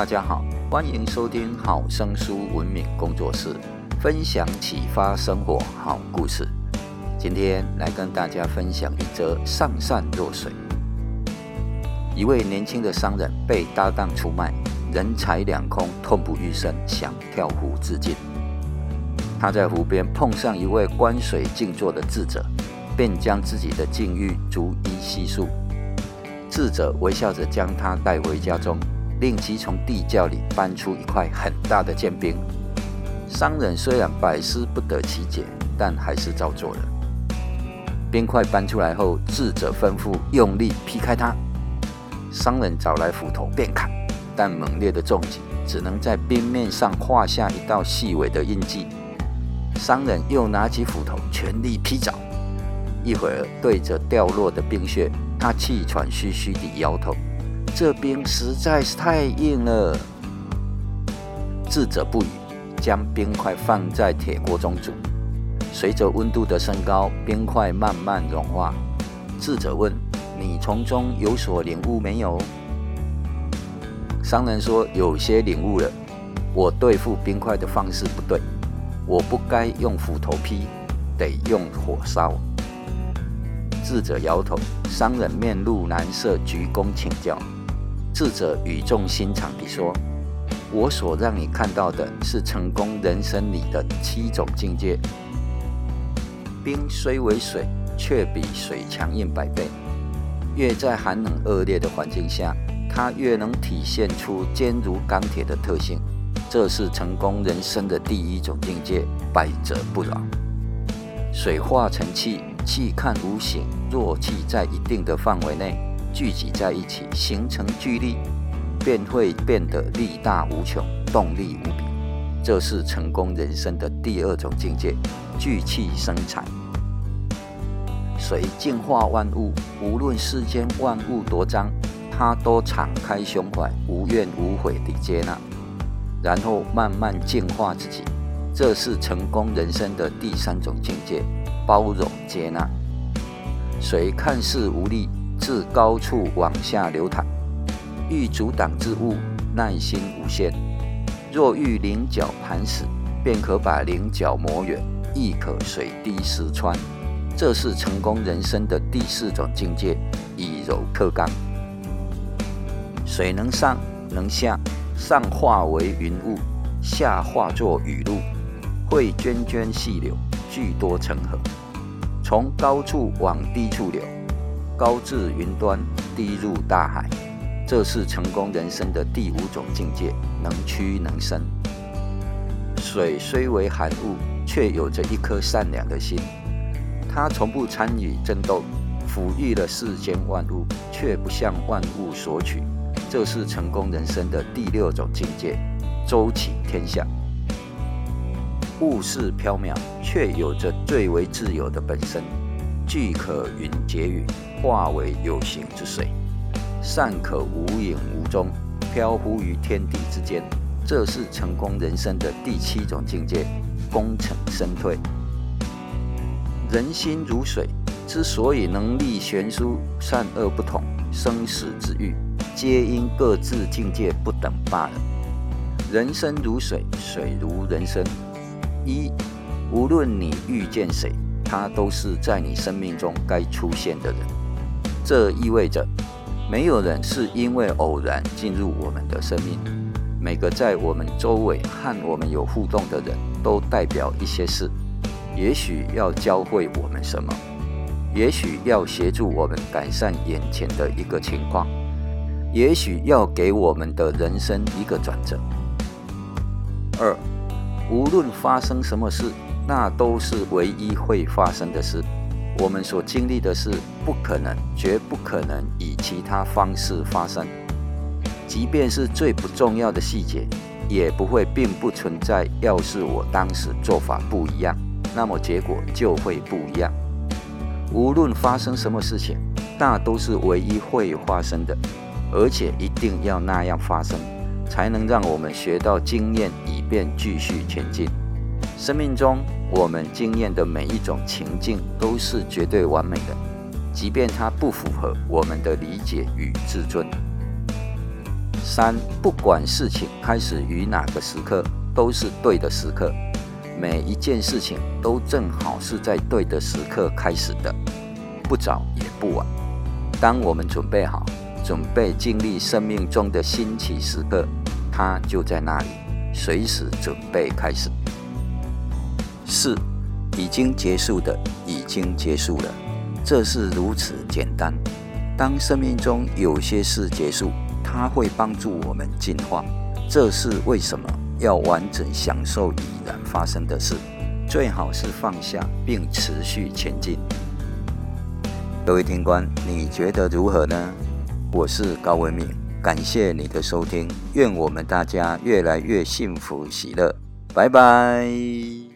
大家好，欢迎收听好声书文明工作室分享启发生活好故事。今天来跟大家分享一则上善若水。一位年轻的商人被搭档出卖，人财两空，痛不欲生，想跳湖自尽。他在湖边碰上一位观水静坐的智者，便将自己的境遇逐一细述。智者微笑着将他带回家中。令其从地窖里搬出一块很大的坚冰。商人虽然百思不得其解，但还是照做了。冰块搬出来后，智者吩咐用力劈开它。商人找来斧头便砍，但猛烈的重击只能在冰面上画下一道细微的印记。商人又拿起斧头全力劈凿，一会儿对着掉落的冰屑，他气喘吁吁地摇头。这冰实在是太硬了。智者不语，将冰块放在铁锅中煮。随着温度的升高，冰块慢慢融化。智者问：“你从中有所领悟没有？”商人说：“有些领悟了。我对付冰块的方式不对，我不该用斧头劈，得用火烧。”智者摇头。商人面露难色，鞠躬请教。智者语重心长地说：“我所让你看到的是成功人生里的七种境界。冰虽为水，却比水强硬百倍。越在寒冷恶劣的环境下，它越能体现出坚如钢铁的特性。这是成功人生的第一种境界：百折不挠。水化成气，气看无形，若气在一定的范围内。”聚集在一起，形成聚力，便会变得力大无穷，动力无比。这是成功人生的第二种境界，聚气生财。水净化万物，无论世间万物多脏，它都敞开胸怀，无怨无悔地接纳，然后慢慢净化自己。这是成功人生的第三种境界，包容接纳。水看似无力。自高处往下流淌，欲阻挡之物，耐心无限。若欲棱角磐石，便可把棱角磨圆，亦可水滴石穿。这是成功人生的第四种境界，以柔克刚。水能上能下，上化为云雾，下化作雨露，会涓涓细流，聚多成河，从高处往低处流。高至云端，低入大海，这是成功人生的第五种境界，能屈能伸。水虽为寒物，却有着一颗善良的心。它从不参与争斗，抚育了世间万物，却不向万物索取。这是成功人生的第六种境界，周起天下。物是缥缈，却有着最为自由的本身。聚可云结雨，化为有形之水；散可无影无踪，飘忽于天地之间。这是成功人生的第七种境界，功成身退。人心如水，之所以能力悬殊、善恶不同、生死之欲，皆因各自境界不等罢了。人生如水，水如人生。一，无论你遇见谁。他都是在你生命中该出现的人，这意味着没有人是因为偶然进入我们的生命。每个在我们周围和我们有互动的人都代表一些事，也许要教会我们什么，也许要协助我们改善眼前的一个情况，也许要给我们的人生一个转折。二，无论发生什么事。那都是唯一会发生的事。我们所经历的事，不可能，绝不可能以其他方式发生。即便是最不重要的细节，也不会并不存在。要是我当时做法不一样，那么结果就会不一样。无论发生什么事情，那都是唯一会发生的，而且一定要那样发生，才能让我们学到经验，以便继续前进。生命中，我们经验的每一种情境都是绝对完美的，即便它不符合我们的理解与自尊。三，不管事情开始于哪个时刻，都是对的时刻。每一件事情都正好是在对的时刻开始的，不早也不晚。当我们准备好，准备经历生命中的新奇时刻，它就在那里，随时准备开始。四，已经结束的已经结束了，这是如此简单。当生命中有些事结束，它会帮助我们进化，这是为什么？要完整享受已然发生的事，最好是放下并持续前进。各位听官，你觉得如何呢？我是高文敏，感谢你的收听，愿我们大家越来越幸福喜乐。拜拜。